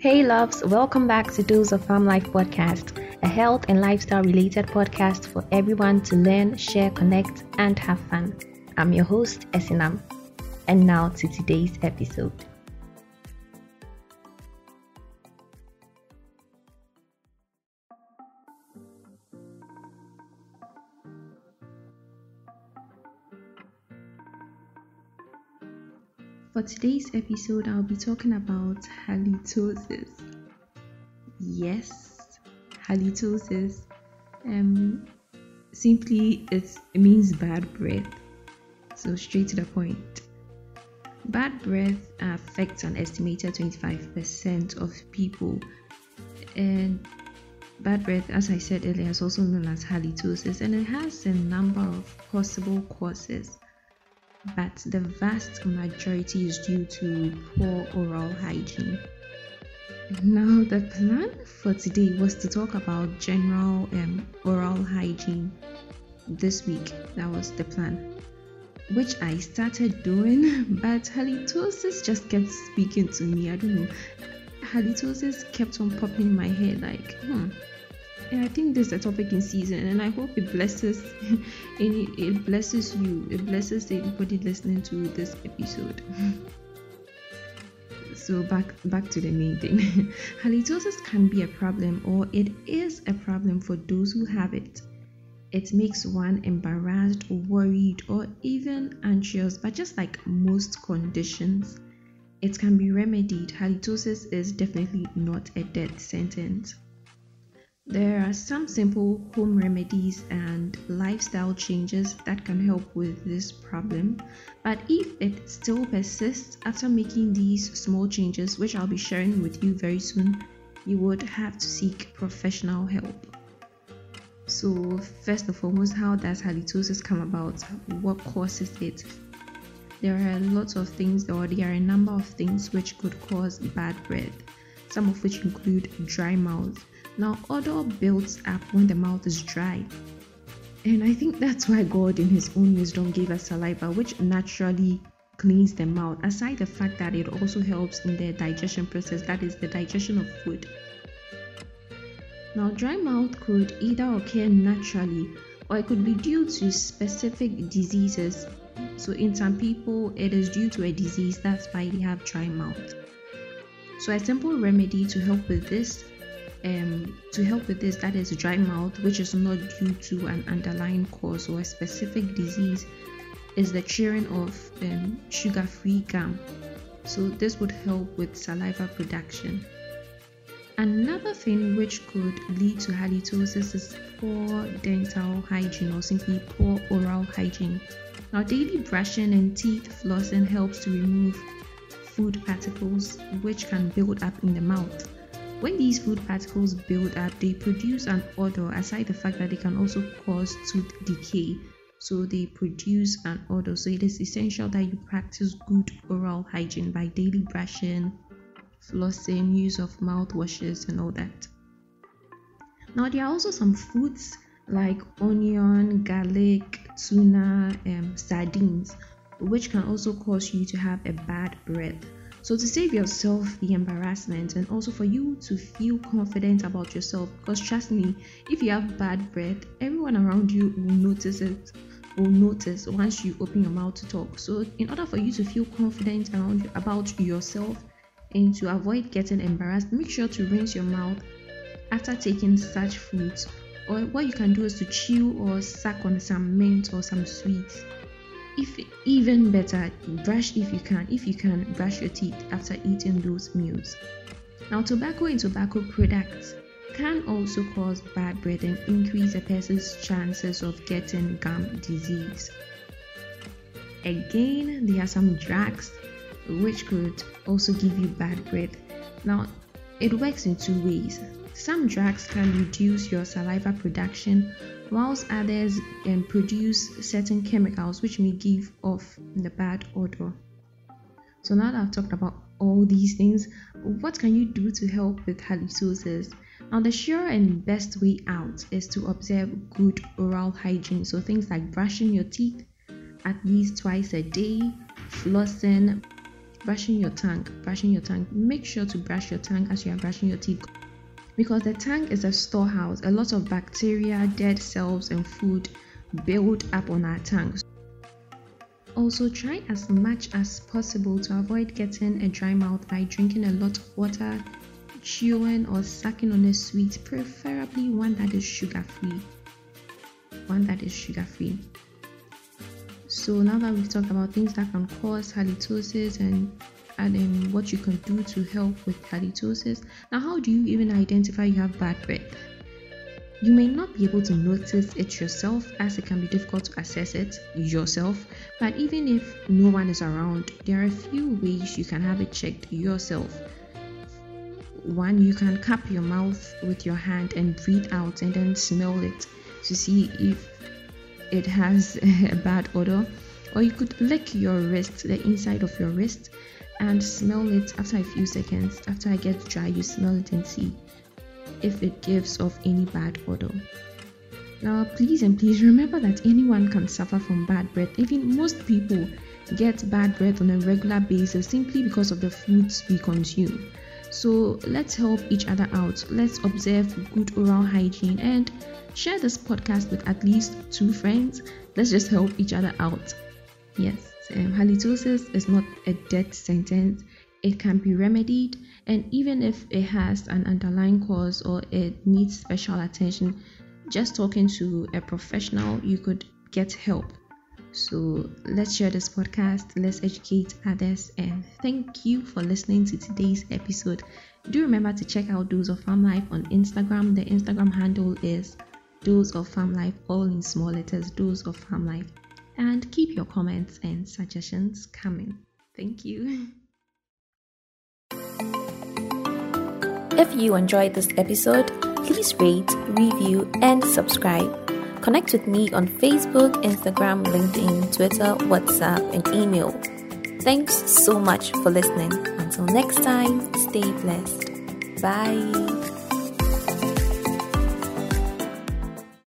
Hey loves, welcome back to Dose of Pharm Life podcast, a health and lifestyle related podcast for everyone to learn, share, connect, and have fun. I'm your host, Esinam. And now to today's episode. For today's episode, I'll be talking about halitosis. Yes, halitosis. Um, simply, it means bad breath. So, straight to the point. Bad breath affects an estimated 25% of people, and bad breath, as I said earlier, is also known as halitosis, and it has a number of possible causes but the vast majority is due to poor oral hygiene. Now, the plan for today was to talk about general um, oral hygiene this week. That was the plan, which I started doing, but halitosis just kept speaking to me. I don't know. Halitosis kept on popping in my head, like, hmm, and I think this is a topic in season, and I hope it blesses any it blesses you, it blesses everybody listening to this episode. so back back to the main thing. Halitosis can be a problem, or it is a problem for those who have it. It makes one embarrassed, worried, or even anxious. But just like most conditions, it can be remedied. Halitosis is definitely not a death sentence. There are some simple home remedies and lifestyle changes that can help with this problem. But if it still persists after making these small changes, which I'll be sharing with you very soon, you would have to seek professional help. So, first and foremost, how does halitosis come about? What causes it? There are lots of things, or there are a number of things which could cause bad breath, some of which include dry mouth now, odor builds up when the mouth is dry. And I think that's why God, in His own wisdom, gave us saliva, which naturally cleans the mouth, aside the fact that it also helps in the digestion process, that is, the digestion of food. Now, dry mouth could either occur naturally or it could be due to specific diseases. So, in some people, it is due to a disease, that's why they have dry mouth. So, a simple remedy to help with this um, to help with this, that is dry mouth, which is not due to an underlying cause or a specific disease, is the chewing of um, sugar free gum. So, this would help with saliva production. Another thing which could lead to halitosis is poor dental hygiene or simply poor oral hygiene. Now, daily brushing and teeth flossing helps to remove food particles which can build up in the mouth. When these food particles build up, they produce an odor, aside the fact that they can also cause tooth decay. So they produce an odor. So it is essential that you practice good oral hygiene by daily brushing, flossing, use of mouthwashes, and all that. Now, there are also some foods like onion, garlic, tuna, um, sardines, which can also cause you to have a bad breath. So, to save yourself the embarrassment and also for you to feel confident about yourself, because trust me, if you have bad breath, everyone around you will notice it, will notice once you open your mouth to talk. So, in order for you to feel confident around about yourself and to avoid getting embarrassed, make sure to rinse your mouth after taking such foods. Or what you can do is to chew or suck on some mint or some sweets if even better brush if you can if you can brush your teeth after eating those meals. Now tobacco and tobacco products can also cause bad breath and increase a person's chances of getting gum disease. Again there are some drugs which could also give you bad breath. Now it works in two ways some drugs can reduce your saliva production whilst others um, produce certain chemicals which may give off the bad odor. So now that I've talked about all these things, what can you do to help with halitosis? Now, the sure and best way out is to observe good oral hygiene. So, things like brushing your teeth at least twice a day, flossing, brushing your tongue, brushing your tongue, make sure to brush your tongue as you are brushing your teeth because the tank is a storehouse. A lot of bacteria, dead cells, and food build up on our tanks. Also, try as much as possible to avoid getting a dry mouth by drinking a lot of water, chewing or sucking on a sweet, preferably one that is sugar free. One that is sugar free. So, now that we've talked about things that can cause halitosis and and then what you can do to help with halitosis. Now, how do you even identify you have bad breath? You may not be able to notice it yourself as it can be difficult to assess it yourself, but even if no one is around, there are a few ways you can have it checked yourself. One, you can cup your mouth with your hand and breathe out and then smell it to see if it has a bad odor. Or you could lick your wrist, the inside of your wrist, and smell it after a few seconds. After it gets dry, you smell it and see if it gives off any bad odor. Now, please and please remember that anyone can suffer from bad breath. Even most people get bad breath on a regular basis simply because of the foods we consume. So let's help each other out. Let's observe good oral hygiene and share this podcast with at least two friends. Let's just help each other out. Yes, um, halitosis is not a death sentence. It can be remedied and even if it has an underlying cause or it needs special attention just talking to a professional you could get help. So let's share this podcast let's educate others and thank you for listening to today's episode. Do remember to check out dose of pharm life on instagram. The instagram handle is dose of pharm life all in small letters dose of pharm life and keep your comments and suggestions coming thank you If you enjoyed this episode, please rate, review, and subscribe. Connect with me on Facebook, Instagram, LinkedIn, Twitter, WhatsApp, and email. Thanks so much for listening. Until next time, stay blessed. Bye.